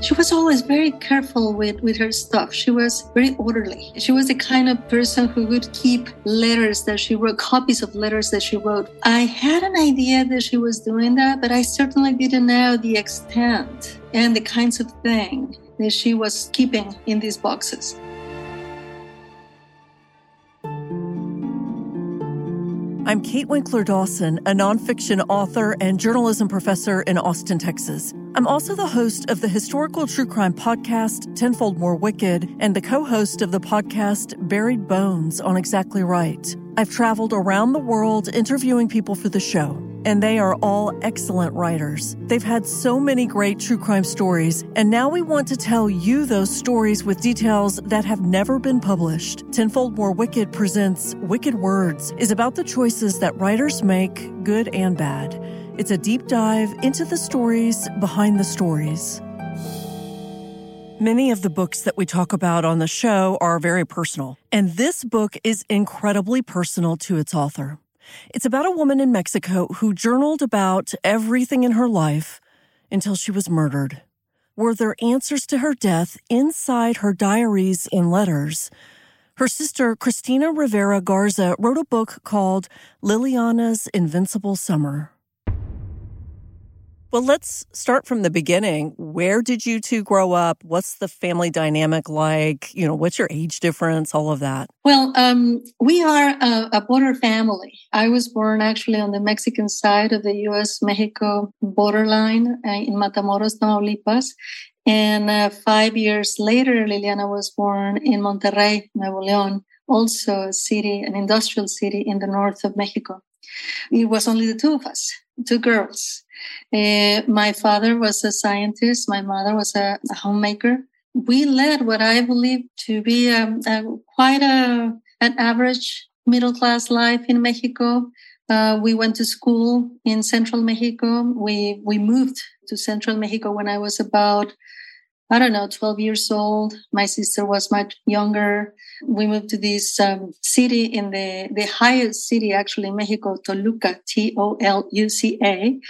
She was always very careful with, with her stuff. She was very orderly. She was the kind of person who would keep letters that she wrote, copies of letters that she wrote. I had an idea that she was doing that, but I certainly didn't know the extent and the kinds of thing that she was keeping in these boxes. I'm Kate Winkler Dawson, a nonfiction author and journalism professor in Austin, Texas. I'm also the host of the historical true crime podcast, Tenfold More Wicked, and the co host of the podcast, Buried Bones on Exactly Right. I've traveled around the world interviewing people for the show, and they are all excellent writers. They've had so many great true crime stories, and now we want to tell you those stories with details that have never been published. Tenfold More Wicked presents Wicked Words, is about the choices that writers make, good and bad. It's a deep dive into the stories behind the stories. Many of the books that we talk about on the show are very personal, and this book is incredibly personal to its author. It's about a woman in Mexico who journaled about everything in her life until she was murdered. Were there answers to her death inside her diaries and letters? Her sister, Cristina Rivera Garza, wrote a book called Liliana's Invincible Summer. Well, let's start from the beginning. Where did you two grow up? What's the family dynamic like? You know, what's your age difference? All of that. Well, um, we are a, a, border family. I was born actually on the Mexican side of the U.S. Mexico borderline uh, in Matamoros, Tamaulipas. And uh, five years later, Liliana was born in Monterrey, Nuevo León, also a city, an industrial city in the north of Mexico. It was only the two of us, two girls. Uh, my father was a scientist. My mother was a, a homemaker. We led what I believe to be a, a, quite a, an average middle class life in Mexico. Uh, we went to school in central Mexico. We, we moved to central Mexico when I was about I don't know, 12 years old. My sister was much younger. We moved to this um, city in the, the highest city, actually, Mexico, Toluca, T-O-L-U-C-A,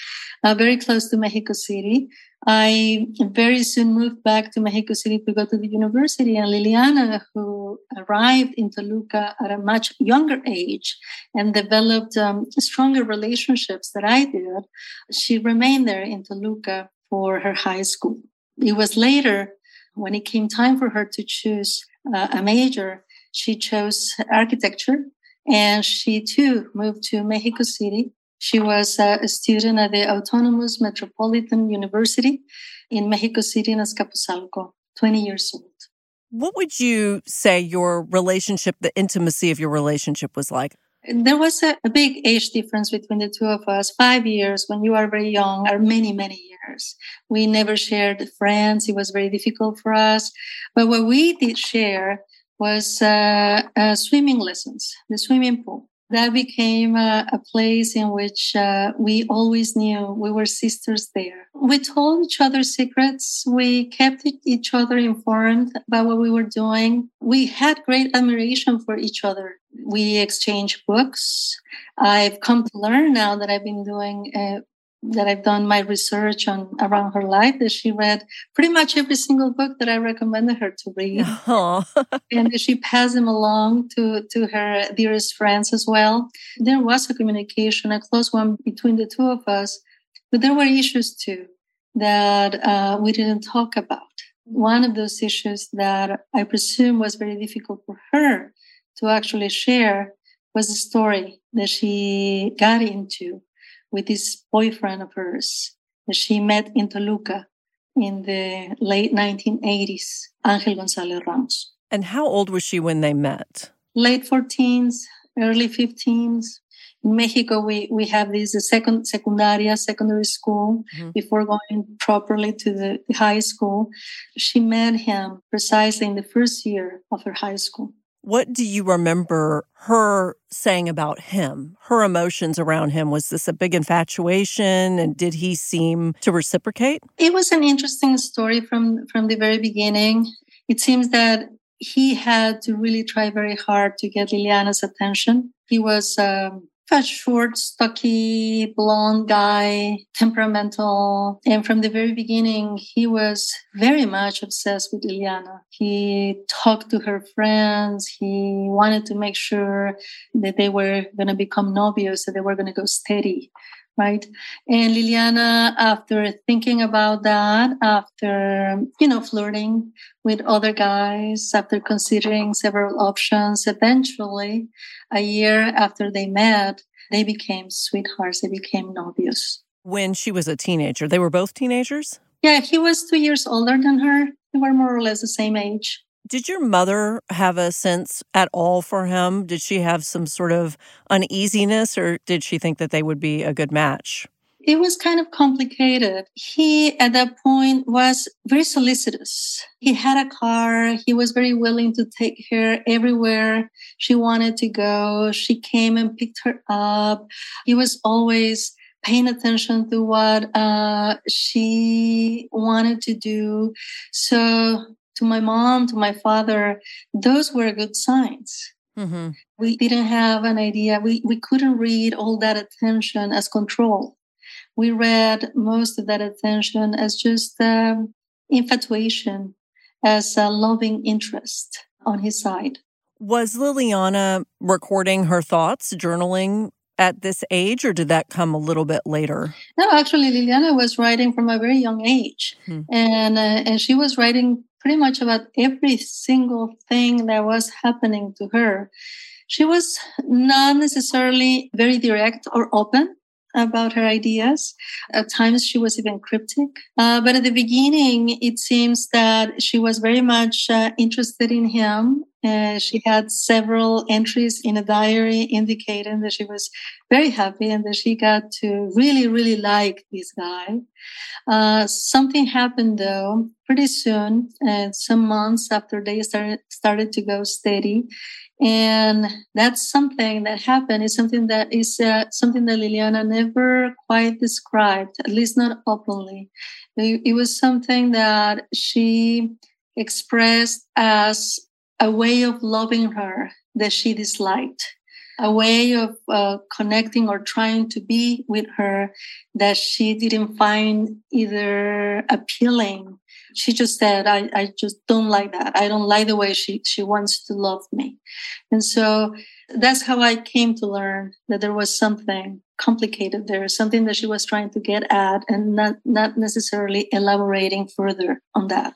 uh, very close to Mexico City. I very soon moved back to Mexico City to go to the university. And Liliana, who arrived in Toluca at a much younger age and developed um, stronger relationships that I did, she remained there in Toluca for her high school. It was later when it came time for her to choose uh, a major, she chose architecture and she too moved to Mexico City. She was uh, a student at the Autonomous Metropolitan University in Mexico City in Azcapotzalco, 20 years old. What would you say your relationship, the intimacy of your relationship was like? There was a, a, big age difference between the two of us. Five years when you are very young are many, many years. We never shared friends. It was very difficult for us. But what we did share was uh, uh, swimming lessons, the swimming pool that became a, a place in which uh, we always knew we were sisters there. We told each other secrets. We kept each other informed about what we were doing. We had great admiration for each other. We exchanged books. I've come to learn now that I've been doing uh, that I've done my research on around her life that she read pretty much every single book that I recommended her to read. and she passed them along to, to her dearest friends as well. There was a communication, a close one between the two of us, but there were issues too that uh, we didn't talk about. One of those issues that I presume was very difficult for her to actually share was a story that she got into with this boyfriend of hers that she met in Toluca in the late 1980s, Angel Gonzalez Ramos. And how old was she when they met? Late 14s, early 15s. In Mexico, we, we have this second secundaria, secondary school, mm-hmm. before going properly to the, the high school. She met him precisely in the first year of her high school. What do you remember her saying about him, her emotions around him? Was this a big infatuation and did he seem to reciprocate? It was an interesting story from, from the very beginning. It seems that he had to really try very hard to get Liliana's attention. He was um, a short, stocky, blonde guy, temperamental. And from the very beginning, he was very much obsessed with Liliana. He talked to her friends. He wanted to make sure that they were going to become novios, that they were going to go steady right? And Liliana, after thinking about that, after, you know, flirting with other guys, after considering several options, eventually, a year after they met, they became sweethearts, they became novios. When she was a teenager, they were both teenagers? Yeah, he was two years older than her. They were more or less the same age. Did your mother have a sense at all for him? Did she have some sort of uneasiness or did she think that they would be a good match? It was kind of complicated. He, at that point, was very solicitous. He had a car. He was very willing to take her everywhere she wanted to go. She came and picked her up. He was always paying attention to what uh, she wanted to do. So to my mom, to my father, those were good signs. Mm-hmm. We didn't have an idea. We, we couldn't read all that attention as control. We read most of that attention as just um, infatuation, as a loving interest on his side. Was Liliana recording her thoughts, journaling at this age, or did that come a little bit later? No, actually, Liliana was writing from a very young age, hmm. and uh, and she was writing pretty much about every single thing that was happening to her. She was not necessarily very direct or open about her ideas. At times, she was even cryptic. Uh, but at the beginning, it seems that she was very much uh, interested in him. Uh, she had several entries in a diary indicating that she was very happy and that she got to really, really like this guy. Uh, something happened though pretty soon, uh, some months after they started started to go steady, and that's something that happened. Is something that is uh, something that liliana never quite described at least not openly. It, was something that she expressed as a way of loving her that she disliked a way of uh, connecting or trying to be with her that she didn't find either appealing she just said, I, I just don't like that. I don't like the way she, she wants to love me. And so that's how I came to learn that there was something complicated there, something that she was trying to get at and not, not necessarily elaborating further on that.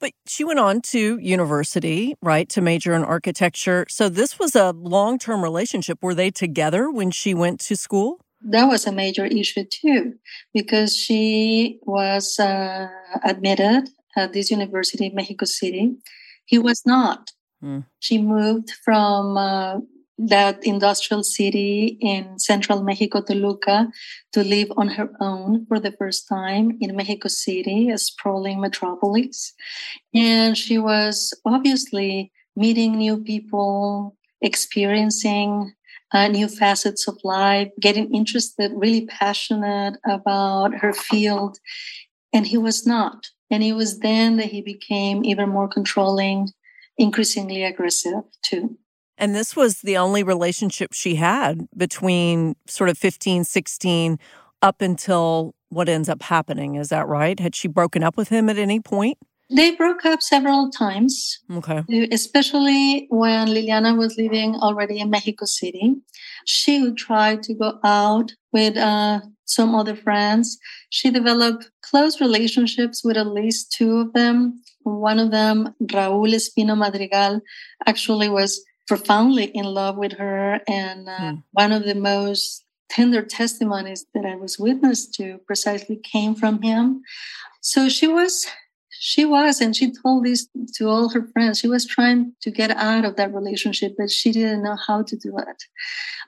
But she went on to university, right, to major in architecture. So this was a long term relationship. Were they together when she went to school? That was a major issue too, because she was uh, admitted at this university in Mexico City. He was not. Mm. She moved from uh, that industrial city in central Mexico, Toluca, to live on her own for the first time in Mexico City, a sprawling metropolis. And she was obviously meeting new people, experiencing uh, new facets of life, getting interested, really passionate about her field. And he was not. And it was then that he became even more controlling, increasingly aggressive too. And this was the only relationship she had between sort of 15, 16 up until what ends up happening. Is that right? Had she broken up with him at any point? They broke up several times. Okay. Especially when Liliana was living already in Mexico City. She would try to go out with uh, some other friends. She developed close relationships with at least two of them. One of them, Raúl Espino Madrigal, actually was profoundly in love with her and uh, hmm. one of the most tender testimonies that I was witness to precisely came from him. So she was she was and she told this to all her friends. She was trying to get out of that relationship but she didn't know how to do it.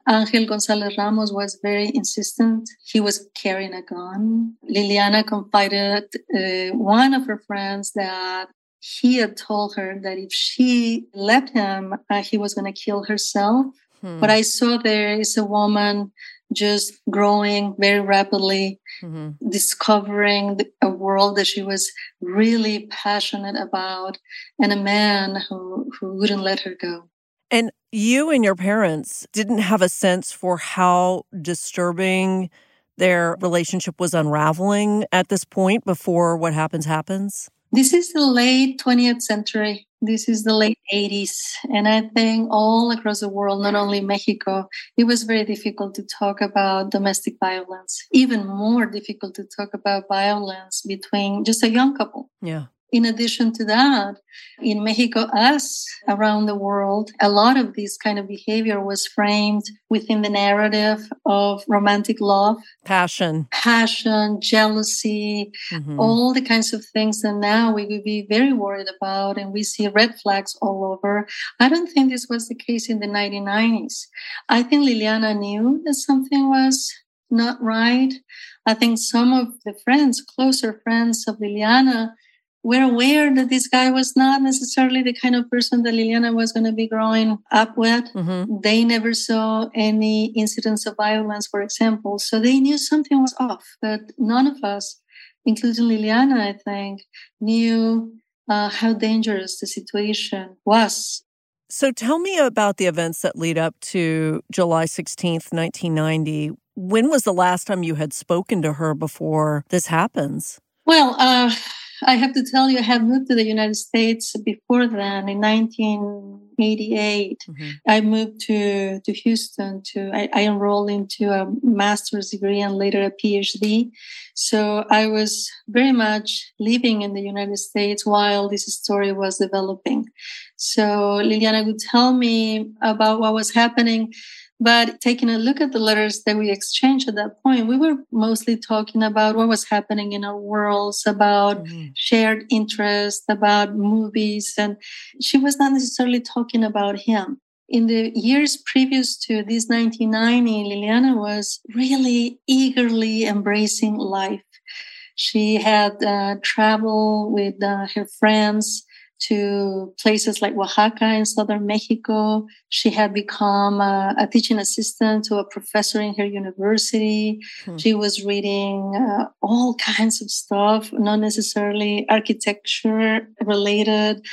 Angel gonzalez ramos was very insistent. He was carrying a gun. Liliana confided uh, one of her friends that he had told her that if she left him uh, he was going to kill herself. Hmm. but i saw there is a woman just growing very rapidly, mm-hmm. discovering a world that she was really passionate about, and a man who, who wouldn't let her go. And you and your parents didn't have a sense for how disturbing their relationship was unraveling at this point before what happens happens? This is the late 20th century. This is the late 80s. And I think all across the world, not only Mexico, it was very difficult to talk about domestic violence, even more difficult to talk about violence between just a young couple. Yeah. In addition to that, in Mexico, us around the world, a lot of this kind of behavior was framed within the narrative of romantic love, passion, passion, jealousy, mm-hmm. all the kinds of things that now we would be very worried about, and we see red flags all over. I don't think this was the case in the 1990s. I think Liliana knew that something was not right. I think some of the friends, closer friends of Liliana, we're aware that this guy was not necessarily the kind of person that Liliana was going to be growing up with. Mm-hmm. They never saw any incidents of violence, for example. So they knew something was off, but none of us, including Liliana, I think, knew uh, how dangerous the situation was. So tell me about the events that lead up to July 16th, 1990. When was the last time you had spoken to her before this happens? Well, uh, I have to tell you, I have moved to the United States before then in 1988. Mm-hmm. I moved to, to Houston to, I, I, enrolled into a master's degree and later a PhD. So I was very much living in the United States while this story was developing. So Liliana would tell me about what was happening but taking a look at the letters that we exchanged at that point, we were mostly talking about what was happening in our worlds, about mm-hmm. shared interests, about movies. And she was not necessarily talking about him. In the years previous to this 1990, Liliana was really eagerly embracing life. She had uh, traveled with uh, her friends to places like Oaxaca in southern Mexico. She had become a, a teaching assistant to a professor in her university. Hmm. She was reading uh, all kinds of stuff, not necessarily architecture related.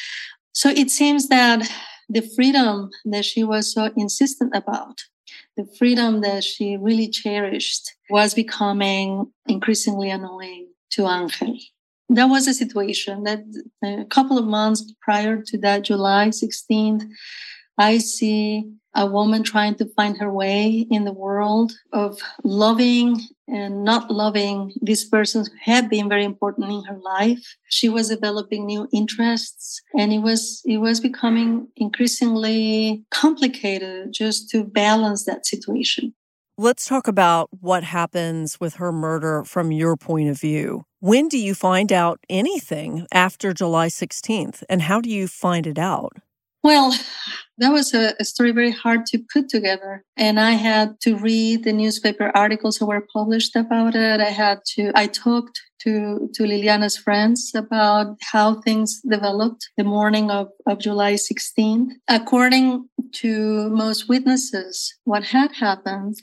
So it seems that the freedom that she was so insistent about, the freedom that she really cherished, was becoming increasingly annoying to Angel that was a situation that uh, a couple of months prior to that July 16th, I see a woman trying to find her way in the world of loving and not loving this person who had been very important in her life. She was developing new interests and it was it was becoming increasingly complicated just to balance that situation. Let's talk about what happens with her murder from your point of view. When do you find out anything after July 16th, and how do you find it out? Well, that was a, a, story very hard to put together. And I had to read the newspaper articles that were published about it. I had to, I talked to, to Liliana's friends about how things developed the morning of, of July 16th. According to most witnesses, what had happened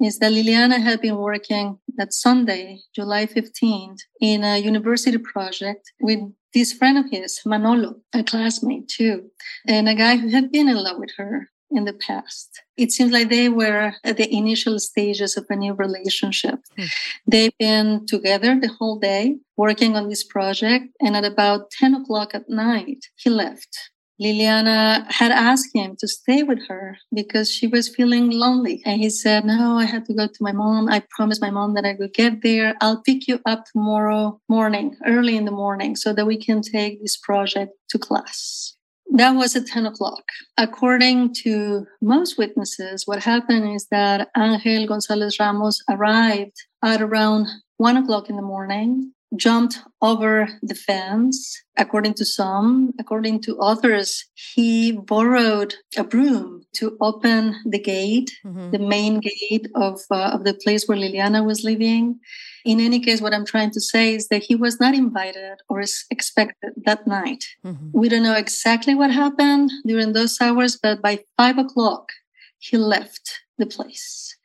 is that Liliana had been working that Sunday, July 15th, in a university project with this friend of his, Manolo, a classmate too, and a guy who had been in love with her in the past. It seems like they were at the initial stages of a new relationship. Hmm. They've been together the whole day working on this project, and at about 10 o'clock at night, he left Liliana had asked him to stay with her because she was feeling lonely. And he said, No, I had to go to my mom. I promised my mom that I would get there. I'll pick you up tomorrow morning, early in the morning, so that we can take this project to class. That was at 10 o'clock. According to most witnesses, what happened is that Angel Gonzalez Ramos arrived at around one o'clock in the morning jumped over the fence, according to some. According to others, he borrowed a broom to open the gate, mm-hmm. the main gate of, uh, of the place where Liliana was living. In any case, what I'm trying to say is that he was not invited or expected that night. Mm-hmm. We don't know exactly what happened during those hours, but by five o'clock, he left the place.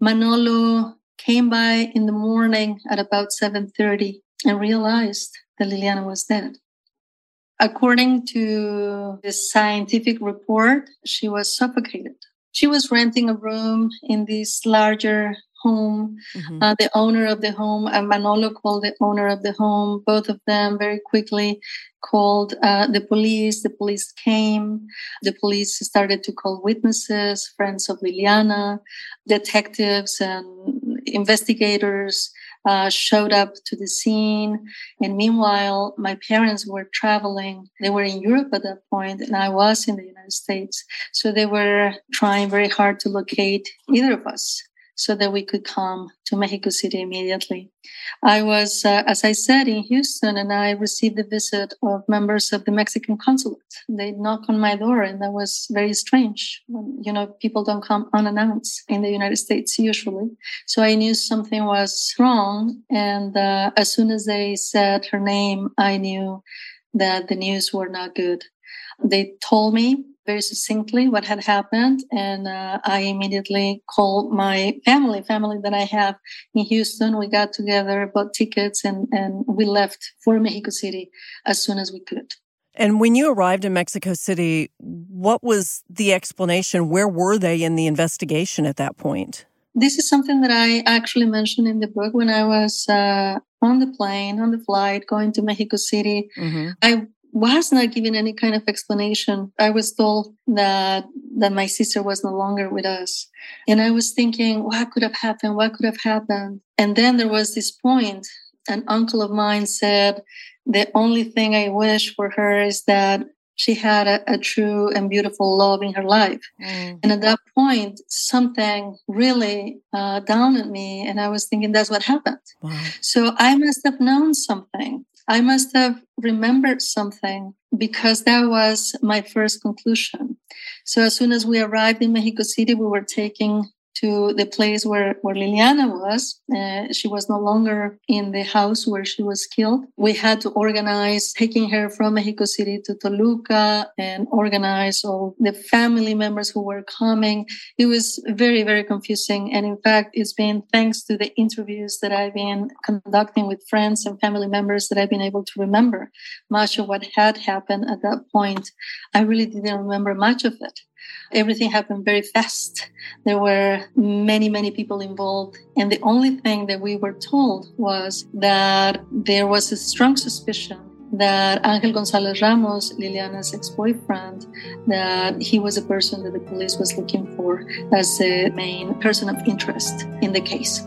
Manolo came by in the morning at about 7.30 and realized that Liliana was dead. According to the scientific report, she was suffocated. She was renting a room in this larger home. Mm-hmm. Uh, the owner of the home, uh, Manolo called the owner of the home. Both of them very quickly called uh, the police. The police came. The police started to call witnesses, friends of Liliana, detectives, and investigators uh, showed up to the scene. And meanwhile, my parents were traveling. They were in Europe at that point, and I was in the United States. So they were trying very hard to locate either of us so that we could come to Mexico City immediately. I was, uh, as I said, in Houston, and I received the visit of members of the Mexican consulate. They knocked on my door, and that was very strange. You know, people don't come unannounced in the United States usually. So I knew something was wrong. And uh, as soon as they said her name, I knew that the news were not good. They told me very succinctly what had happened. And uh, I immediately called my family, family that I have in Houston. We got together, bought tickets, and, and we left for Mexico City as soon as we could. And when you arrived in Mexico City, what was the explanation? Where were they in the investigation at that point? This is something that I actually mentioned in the book when I was uh, on the plane, on the flight, going to Mexico City. Mm-hmm. I was not given any kind of explanation. I was told that that my sister was no longer with us. And I was thinking, what could have happened? What could have happened? And then there was this point. An uncle of mine said, the only thing I wish for her is that she had a, a true and beautiful love in her life. Mm. And at that point, something really uh, down at me. And I was thinking, that's what happened. Wow. So I must have known something. I must have remembered something because that was my first conclusion. So as soon as we arrived in Mexico City, we were taking to the place where, where Liliana was. Uh, she was no longer in the house where she was killed. We had to organize taking her from Mexico City to Toluca and organize all the family members who were coming. It was very, very confusing. And in fact, it's been thanks to the interviews that I've been conducting with friends and family members that I've been able to remember much of what had happened at that point. I really didn't remember much of it. Everything happened very fast. There were many, many people involved. And the only thing that we were told was that there was a strong suspicion that Angel Gonzalez Ramos, Liliana's ex-boyfriend, that he was a person that the police was looking for as the main person of interest in the case.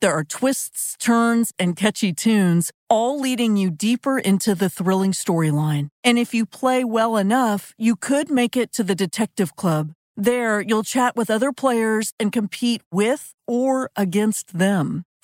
There are twists, turns, and catchy tunes, all leading you deeper into the thrilling storyline. And if you play well enough, you could make it to the Detective Club. There, you'll chat with other players and compete with or against them.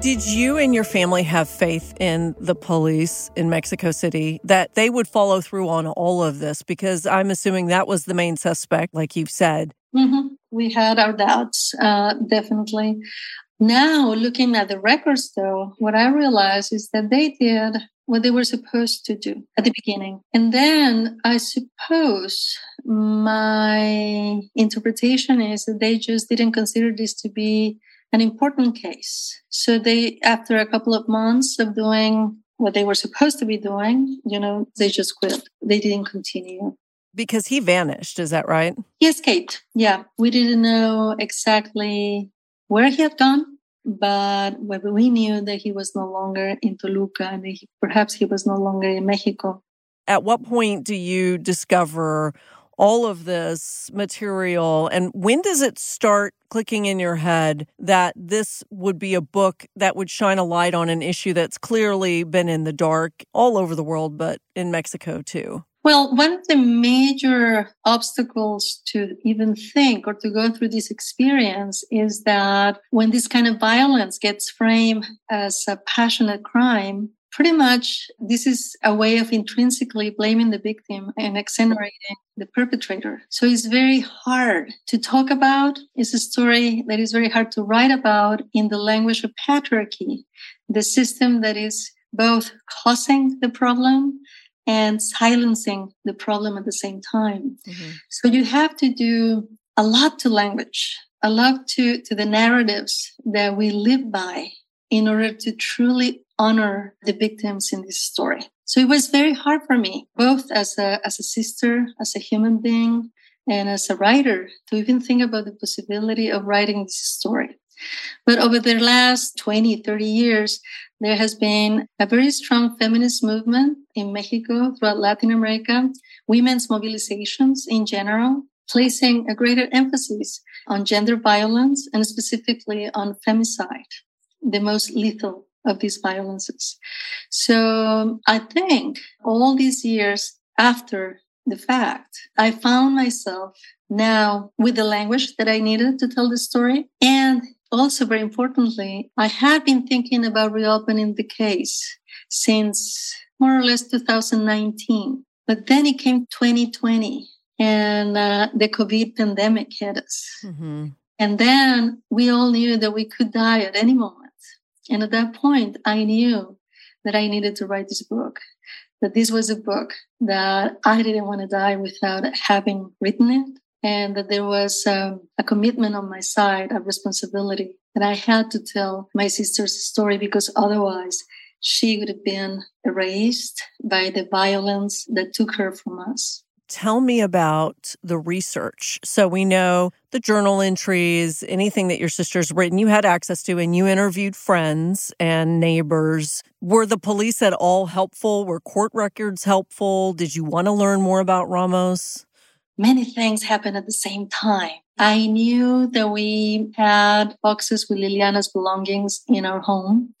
Did you and your family have faith in the police in Mexico City that they would follow through on all of this? Because I'm assuming that was the main suspect, like you've said. Mm-hmm. We had our doubts, uh, definitely. Now, looking at the records, though, what I realized is that they did what they were supposed to do at the beginning. And then I suppose my interpretation is that they just didn't consider this to be an important case. So they, after a couple of months of doing what they were supposed to be doing, you know, they just quit. They didn't continue. Because he vanished, is that right? He escaped. Yeah. We didn't know exactly where he had gone, but we knew that he was no longer in Toluca and he, perhaps he was no longer in Mexico. At what point do you discover all of this material and when does it start clicking in your head that this would be a book that would shine a light on an issue that's clearly been in the dark all over the world but in Mexico too? Well, one of the major obstacles to even think or to go through this experience is that when this kind of violence gets framed as a passionate crime, pretty much this is a way of intrinsically blaming the victim and exonerating the perpetrator. So it's very hard to talk about. It's a story that is very hard to write about in the language of patriarchy, the system that is both causing the problem and silencing the problem at the same time. Mm-hmm. So you have to do a lot to language, a lot to, to the narratives that we live by in order to truly honor the victims in this story. So it was very hard for me, both as a, as a sister, as a human being, and as a writer to even think about the possibility of writing this story. But over the last 20, 30 years, there has been a very strong feminist movement in Mexico, throughout Latin America, women's mobilizations in general, placing a greater emphasis on gender violence and specifically on femicide, the most lethal of these violences. So I think all these years after the fact, I found myself now with the language that I needed to tell the story. And also, very importantly, I had been thinking about reopening the case since more or less 2019. But then it came 2020 and uh, the COVID pandemic hit us. Mm-hmm. And then we all knew that we could die at any moment. And at that point, I knew that I needed to write this book, that this was a book that I didn't want to die without having written it, and that there was um, a commitment on my side, a responsibility that I had to tell my sister's story because otherwise she would have been erased by the violence that took her from us. Tell me about the research. So we know the journal entries, anything that your sister's written, you had access to, and you interviewed friends and neighbors. Were the police at all helpful? Were court records helpful? Did you want to learn more about Ramos? Many things happened at the same time. I knew that we had boxes with Liliana's belongings in our home.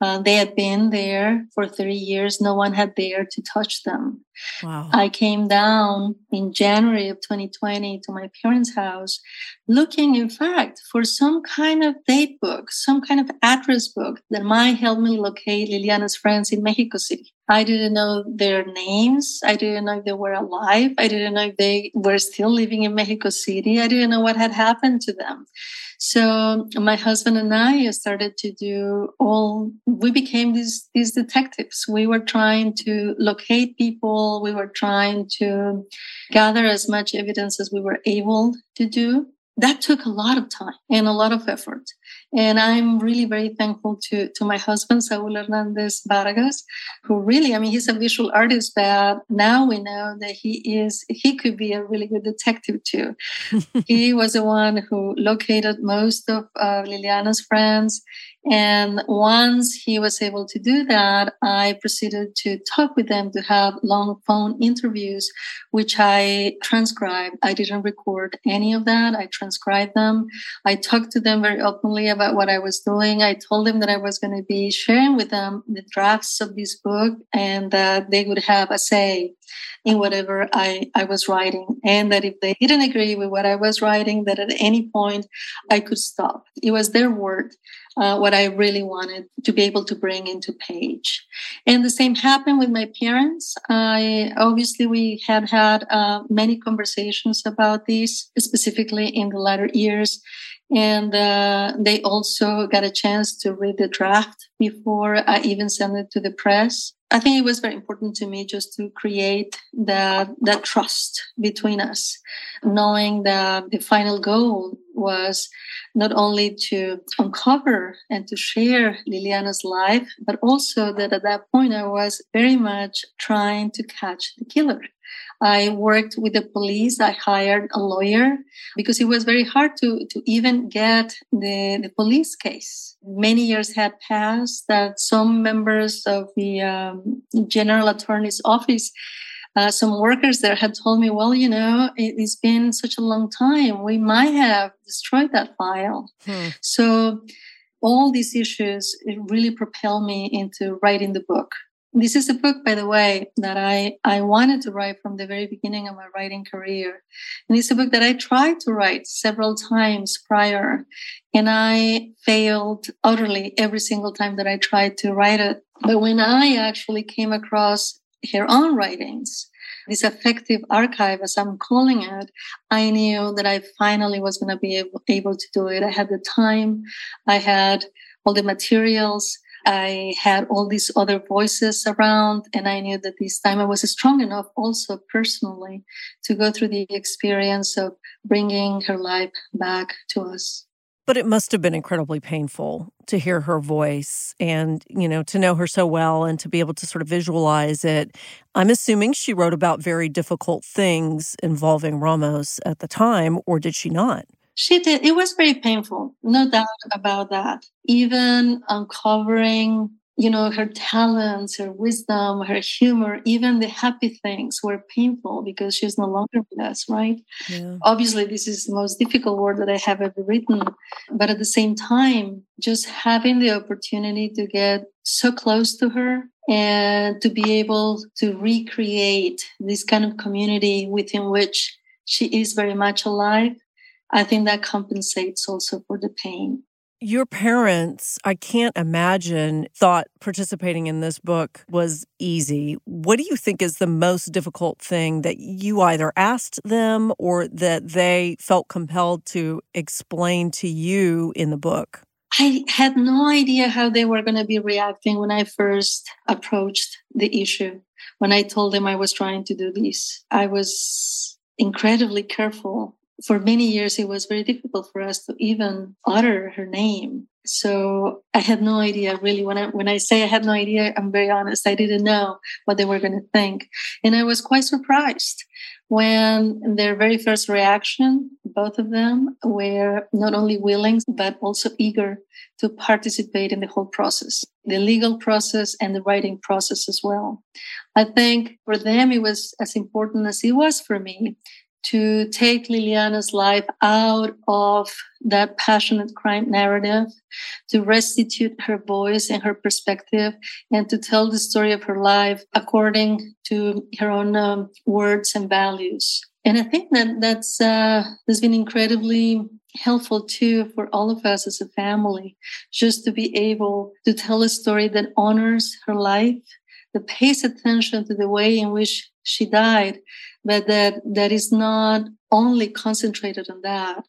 Uh, they had been there for three years. No one had dared to touch them. Wow. I came down in January of 2020 to my parents' house looking, in fact, for some kind of date book, some kind of address book that might help me locate Liliana's friends in Mexico City. I didn't know their names. I didn't know if they were alive. I didn't know if they were still living in Mexico City. I didn't know what had happened to them. So my husband and I started to do all, we became these, these detectives. We were trying to locate people. We were trying to gather as much evidence as we were able to do that took a lot of time and a lot of effort. And I'm really very thankful to, to my husband, Saul Hernandez Vargas, who really, I mean, he's a visual artist, but now we know that he is, he could be a really good detective too. he was the one who located most of uh, Liliana's friends. And once he was able to do that, I proceeded to talk with them to have long phone interviews, which I transcribed. I didn't record any of that. I transcribed them. I talked to them very openly about what I was doing. I told them that I was going to be sharing with them the drafts of this book and that they would have a say in whatever I, I was writing. And that if they didn't agree with what I was writing, that at any point I could stop. It was their word. Uh, what I really wanted to be able to bring into page. And the same happened with my parents. I obviously we had had uh, many conversations about this, specifically in the latter years. And uh, they also got a chance to read the draft before I even sent it to the press. I think it was very important to me just to create that that trust between us, knowing that the final goal was not only to uncover and to share Liliana's life, but also that at that point I was very much trying to catch the killer. I worked with the police. I hired a lawyer because it was very hard to, to even get the, the police case. Many years had passed that some members of the um, general attorney's office uh, some workers there had told me, well, you know, it, has been such a long time. We might have destroyed that file. Hmm. So all these issues really propel me into writing the book. This is a book, by the way, that I, I wanted to write from the very beginning of my writing career. And it's a book that I tried to write several times prior, and I failed utterly every single time that I tried to write it. But when I actually came across her own writings, this affective archive, as I'm calling it, I knew that I finally was going to be able, able to do it. I had the time, I had all the materials, I had all these other voices around, and I knew that this time I was strong enough also personally to go through the experience of bringing her life back to us. But it must have been incredibly painful to hear her voice and, you know, to know her so well and to be able to sort of visualize it. I'm assuming she wrote about very difficult things involving Ramos at the time, or did she not? She did. It was very painful, no doubt about that. Even uncovering you know, her talents, her wisdom, her humor, even the happy things were painful because she's no longer with us, right? Yeah. Obviously, this is the most difficult word that I have ever written. But at the same time, just having the opportunity to get so close to her and to be able to recreate this kind of community within which she is very much alive, I think that compensates also for the pain. Your parents, I can't imagine, thought participating in this book was easy. What do you think is the most difficult thing that you either asked them or that they felt compelled to explain to you in the book? I had no idea how they were going to be reacting when I first approached the issue. When I told them I was trying to do this, I was incredibly careful for many years it was very difficult for us to even utter her name. So i had no idea really. When i when i say i had no idea i'm very honest. I didn't know what they were going to think. And i was quite surprised when their very first reaction both of them were not only willing but also eager to participate in the whole process the legal process and the writing process as well. I think for them it was as important as it was for me to take Liliana's life out of that passionate crime narrative, to restitute her voice and her perspective, and to tell the story of her life according to her own um, words and values. And I think that that's uh, has been incredibly helpful too for all of us as a family, just to be able to tell a story that honors her life, that pays attention to the way in which she died, but that that is not only concentrated on that.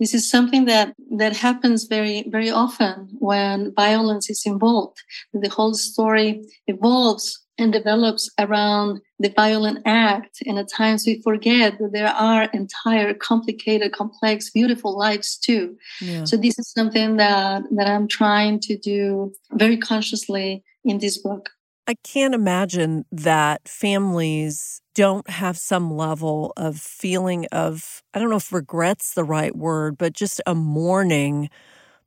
This is something that that happens very very often when violence is involved. The whole story evolves and develops around the violent act, and at times we forget that there are entire, complicated, complex, beautiful lives too. Yeah. So this is something that that I'm trying to do very consciously in this book. I can't imagine that families don't have some level of feeling of, I don't know if regret's the right word, but just a mourning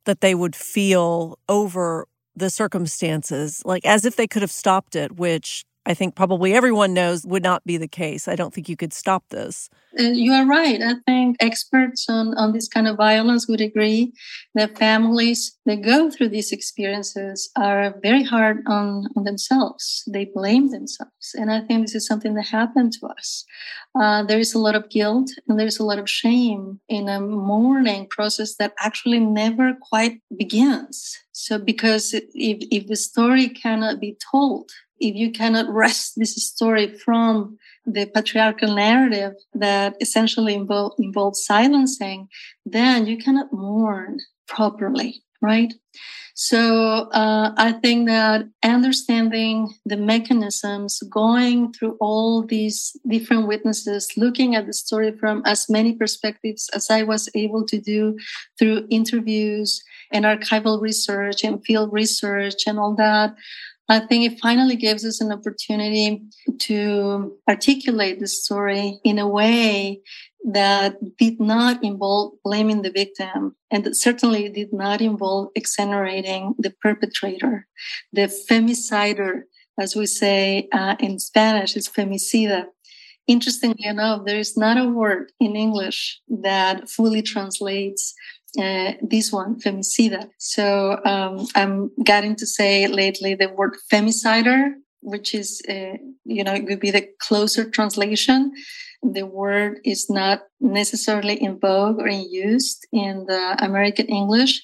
that they would feel over the circumstances, like as if they could have stopped it, which I think probably everyone knows would not be the case. I don't think you could stop this. You are right. I think experts on, on this kind of violence would agree that families that go through these experiences are very hard on, on themselves. They blame themselves. And I think this is something that happened to us. Uh, there is a lot of guilt and there's a lot of shame in a mourning process that actually never quite begins. So, because if, if the story cannot be told, if you cannot wrest this story from the patriarchal narrative that essentially involve, involves silencing, then you cannot mourn properly, right? So uh, I think that understanding the mechanisms, going through all these different witnesses, looking at the story from as many perspectives as I was able to do through interviews and archival research and field research and all that, I think it finally gives us an opportunity to articulate the story in a way that did not involve blaming the victim and that certainly did not involve exonerating the perpetrator. The femicider, as we say uh, in Spanish, is femicida. Interestingly enough, there is not a word in English that fully translates uh, this one, femicida. So um, I'm getting to say lately the word femicider, which is, uh, you know, it would be the closer translation. The word is not necessarily in vogue or in used in the American English.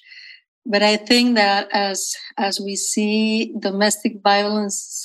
But I think that as as we see domestic violence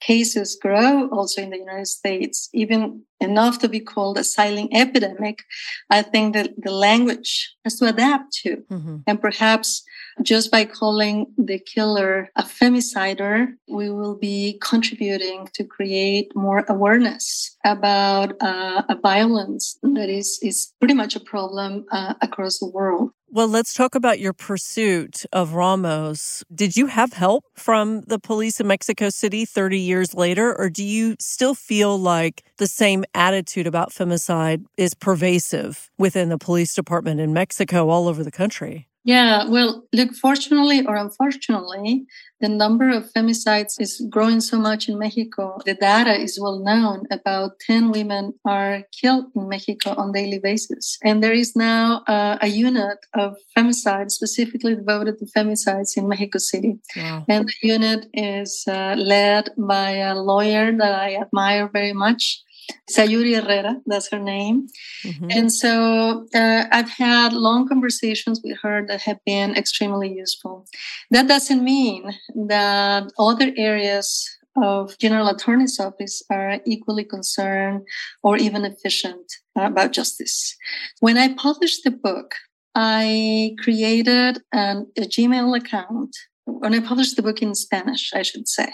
cases grow also in the United States, even enough to be called a silent epidemic, I think that the language has to adapt to. Mm-hmm. And perhaps just by calling the killer a femicider, we will be contributing to create more awareness about uh, a violence that is, is pretty much a problem uh, across the world. Well, let's talk about your pursuit of Ramos. Did you have help from the police in Mexico City 30 years later, or do you still feel like the same attitude about femicide is pervasive within the police department in Mexico all over the country? Yeah, well, look, fortunately or unfortunately, the number of femicides is growing so much in Mexico. The data is well known. About 10 women are killed in Mexico on daily basis. And there is now uh, a unit of femicides specifically devoted to femicides in Mexico City. Wow. And the unit is uh, led by a lawyer that I admire very much. Sayuri Herrera, that's her name. Mm-hmm. And so uh, I've had long conversations with her that have been extremely useful. That doesn't mean that other areas of General Attorney's Office are equally concerned or even efficient about justice. When I published the book, I created an, a Gmail account. When I published the book in Spanish, I should say,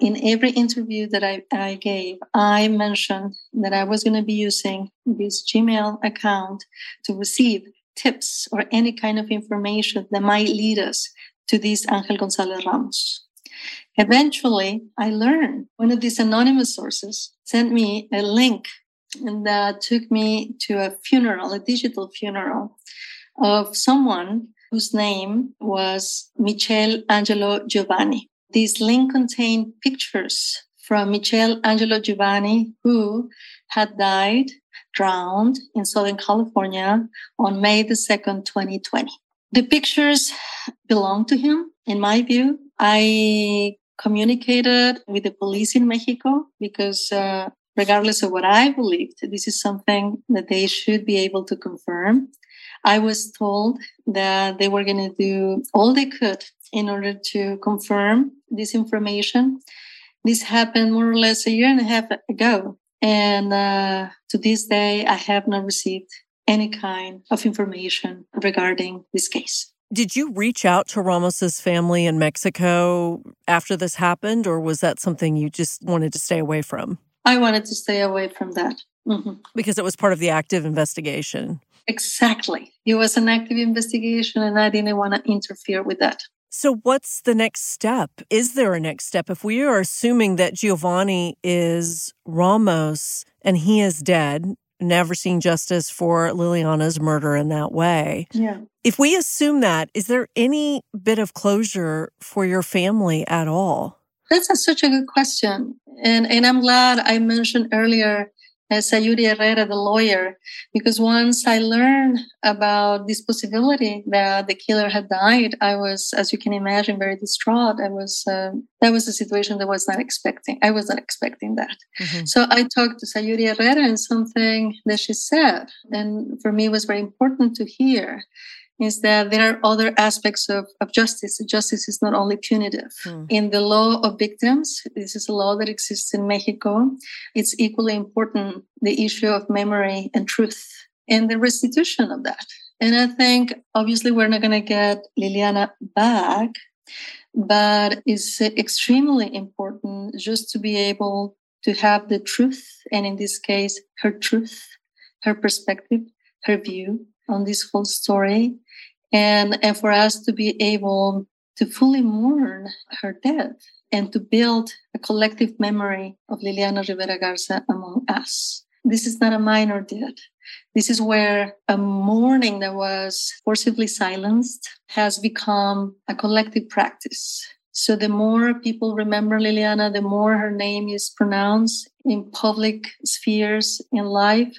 in every interview that I, I gave, I mentioned that I was going to be using this Gmail account to receive tips or any kind of information that might lead us to this Angel Gonzalez Ramos. Eventually, I learned one of these anonymous sources sent me a link that took me to a funeral, a digital funeral of someone whose name was Michel Angelo Giovanni. This link contained pictures from Michel Angelo Giovanni, who had died drowned in Southern California on May the 2nd, 2020. The pictures belong to him, in my view. I communicated with the police in Mexico because, uh, regardless of what I believed, this is something that they should be able to confirm. I was told that they were going to do all they could in order to confirm this information. This happened more or less a year and a half ago. And uh, to this day, I have not received any kind of information regarding this case. Did you reach out to Ramos's family in Mexico after this happened, or was that something you just wanted to stay away from? I wanted to stay away from that. Mm-hmm. Because it was part of the active investigation. Exactly. It was an active investigation, and I didn't want to interfere with that. So, what's the next step? Is there a next step? If we are assuming that Giovanni is Ramos and he is dead, never seeing justice for Liliana's murder in that way. Yeah. If we assume that, is there any bit of closure for your family at all? That's a, such a good question. And, and I'm glad I mentioned earlier Sayuri Herrera, the lawyer, because once I learned about this possibility that the killer had died, I was, as you can imagine, very distraught. I was, uh, that was a situation that I was not expecting. I was not expecting that. Mm-hmm. So I talked to Sayuri Herrera and something that she said, and for me was very important to hear, is that there are other aspects of, of justice. Justice is not only punitive. Hmm. In the law of victims, this is a law that exists in Mexico, it's equally important the issue of memory and truth and the restitution of that. And I think obviously we're not going to get Liliana back, but it's extremely important just to be able to have the truth, and in this case, her truth, her perspective, her view on this whole story, and, and for us to be able to fully mourn her death and to build a collective memory of Liliana Rivera Garza among us. This is not a minor death. This is where a mourning that was forcibly silenced has become a collective practice. So the more people remember Liliana, the more her name is pronounced in public spheres in life,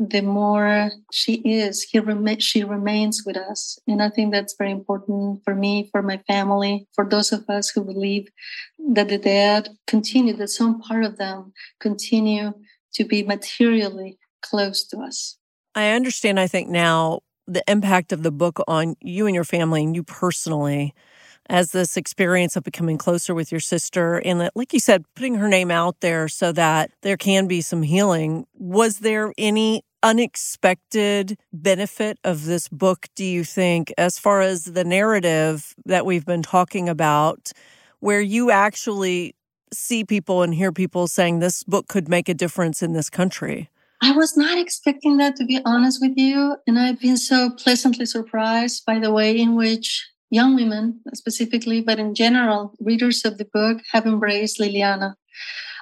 the more she is, he rem- she remains with us. And I think that's very important for me, for my family, for those of us who believe that the dead continue, that some part of them continue to be materially close to us. I understand, I think now, the impact of the book on you and your family and you personally as this experience of becoming closer with your sister and that, like you said, putting her name out there so that there can be some healing. Was there any unexpected benefit of this book, do you think, as far as the narrative that we've been talking about, where you actually see people and hear people saying this book could make a difference in this country? I was not expecting that, to be honest with you. And I've been so pleasantly surprised by the way in which young women specifically, but in general, readers of the book have embraced Liliana.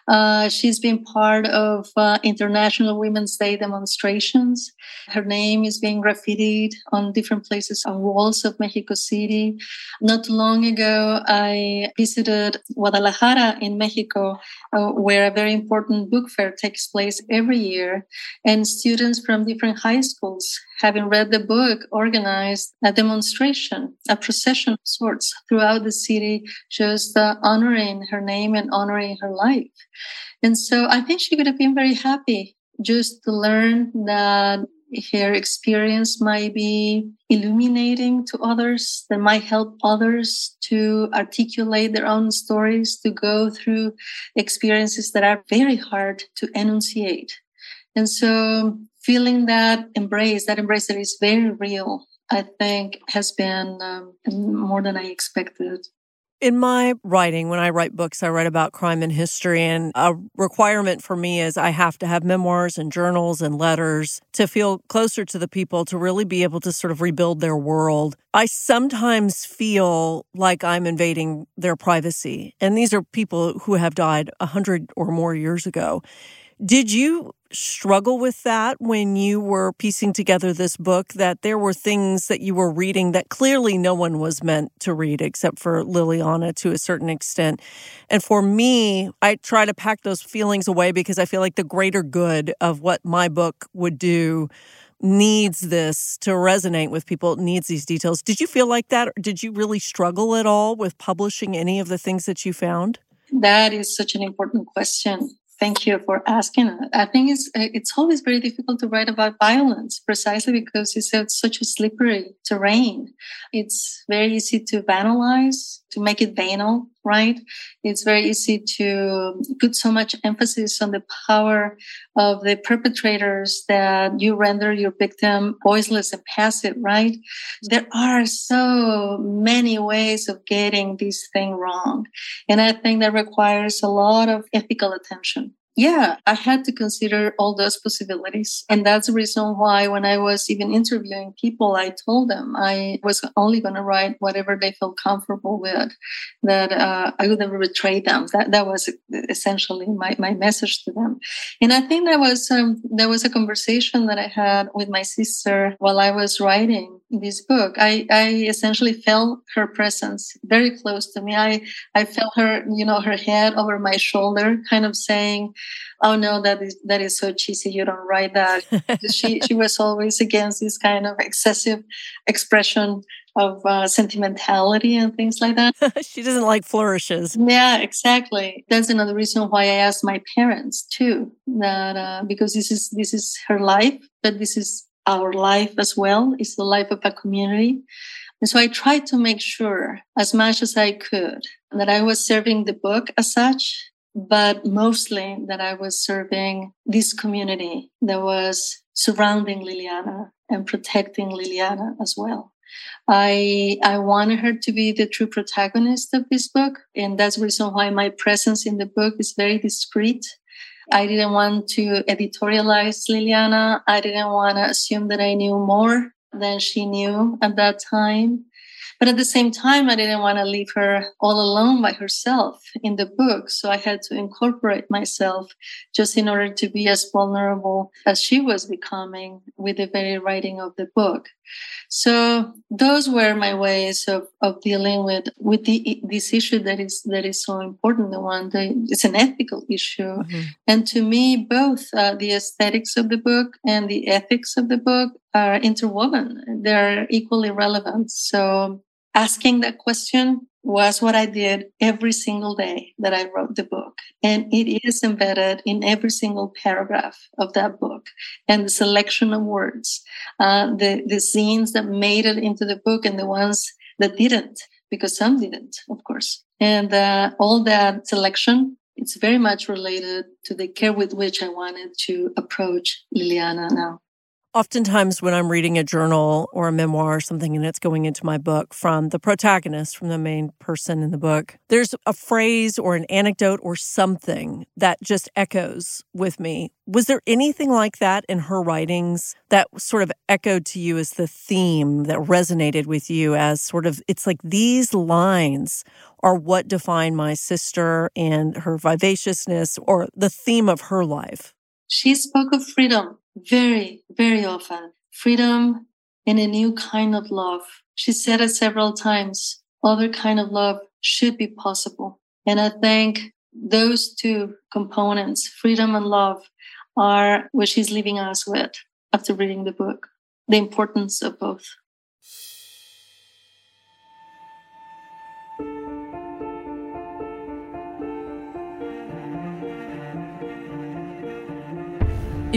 Uh, she's been part of uh, International Women's Day demonstrations. Her name is being graffitied on different places on walls of Mexico City. Not long ago, I visited Guadalajara in Mexico, uh, where a very important book fair takes place every year. And students from different high schools having read the book, organized a demonstration, a procession of sorts throughout the city, just uh, honoring her name and honoring her life. And so I think she would have been very happy just to learn that her experience might be illuminating to others, that might help others to articulate their own stories, to go through experiences that are very hard to enunciate. And so feeling that embrace, that embrace that is very real, I think has been um, more than I expected. In my writing, when I write books, I write about crime and history. And a requirement for me is I have to have memoirs and journals and letters to feel closer to the people, to really be able to sort of rebuild their world. I sometimes feel like I'm invading their privacy. And these are people who have died a hundred or more years ago. Did you struggle with that when you were piecing together this book that there were things that you were reading that clearly no one was meant to read except for Liliana to a certain extent. And for me, I try to pack those feelings away because I feel like the greater good of what my book would do needs this to resonate with people, it needs these details. Did you feel like that? Did you really struggle at all with publishing any of the things that you found? That is such an important question. Thank you for asking. I think it's it's always very difficult to write about violence, precisely because it's such a slippery terrain. It's very easy to banalize, to make it banal, right? It's very easy to put so much emphasis on the power of the perpetrators that you render your victim voiceless and passive, right? There are so many ways of getting this thing wrong. And I think that requires a lot of ethical attention yeah, I had to consider all those possibilities. And that's the reason why when I was even interviewing people, I told them I was only going to write whatever they felt comfortable with, that uh, I would never betray them. That, that was essentially my, my message to them. And I think that was, um, that was a conversation that I had with my sister while I was writing this book. I, I essentially felt her presence very close to me. I, I felt her, you know, her head over my shoulder, kind of saying, oh no that is that is so cheesy you don't write that she she was always against this kind of excessive expression of uh, sentimentality and things like that she doesn't like flourishes yeah exactly that's another reason why i asked my parents too that uh, because this is this is her life but this is our life as well. It's the life of a community. And so I tried to make sure as much as I could that I was serving the book as such, but mostly that I was serving this community that was surrounding Liliana and protecting Liliana as well. I I wanted her to be the true protagonist of this book, and that's the reason why my presence in the book is very discreet. I didn't want to editorialize Liliana. I didn't want to assume that I knew more than she knew at that time. But at the same time, I didn't want to leave her all alone by herself in the book. So I had to incorporate myself just in order to be as vulnerable as she was becoming with the very writing of the book. So those were my ways of, of dealing with with the, this issue that is that is so important. The one that it's an ethical issue, mm-hmm. and to me, both uh, the aesthetics of the book and the ethics of the book are interwoven. They're equally relevant. So asking that question was what I did every single day that I wrote the book. And it is embedded in every single paragraph of that book and the selection of words, uh, the, the scenes that made it into the book and the ones that didn't, because some didn't, of course. And uh, all that selection, it's very much related to the care with which I wanted to approach Liliana now. Oftentimes, when I'm reading a journal or a memoir or something and it's going into my book from the protagonist, from the main person in the book, there's a phrase or an anecdote or something that just echoes with me. Was there anything like that in her writings that sort of echoed to you as the theme that resonated with you as sort of, it's like these lines are what define my sister and her vivaciousness or the theme of her life? She spoke of freedom very, very often. Freedom and a new kind of love. She said it several times. Other kind of love should be possible. And I think those two components, freedom and love, are what she's leaving us with after reading the book. The importance of both.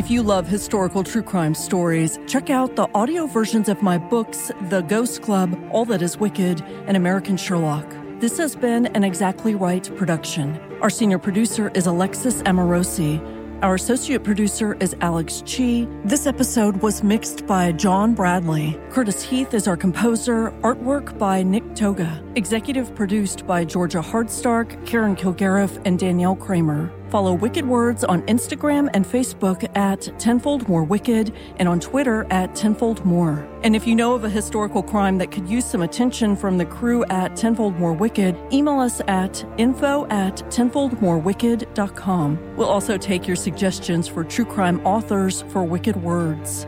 If you love historical true crime stories, check out the audio versions of my books, The Ghost Club, All That Is Wicked, and American Sherlock. This has been an Exactly Right production. Our senior producer is Alexis Amorosi. Our associate producer is Alex Chi. This episode was mixed by John Bradley. Curtis Heath is our composer. Artwork by Nick Toga. Executive produced by Georgia Hardstark, Karen Kilgariff, and Danielle Kramer. Follow Wicked Words on Instagram and Facebook at Tenfold More Wicked and on Twitter at Tenfold More. And if you know of a historical crime that could use some attention from the crew at Tenfold More Wicked, email us at info at tenfoldmorewicked.com. We'll also take your suggestions for true crime authors for Wicked Words.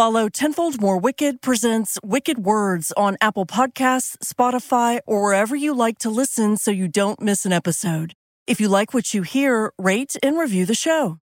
Follow Tenfold More Wicked presents Wicked Words on Apple Podcasts, Spotify, or wherever you like to listen so you don't miss an episode. If you like what you hear, rate and review the show.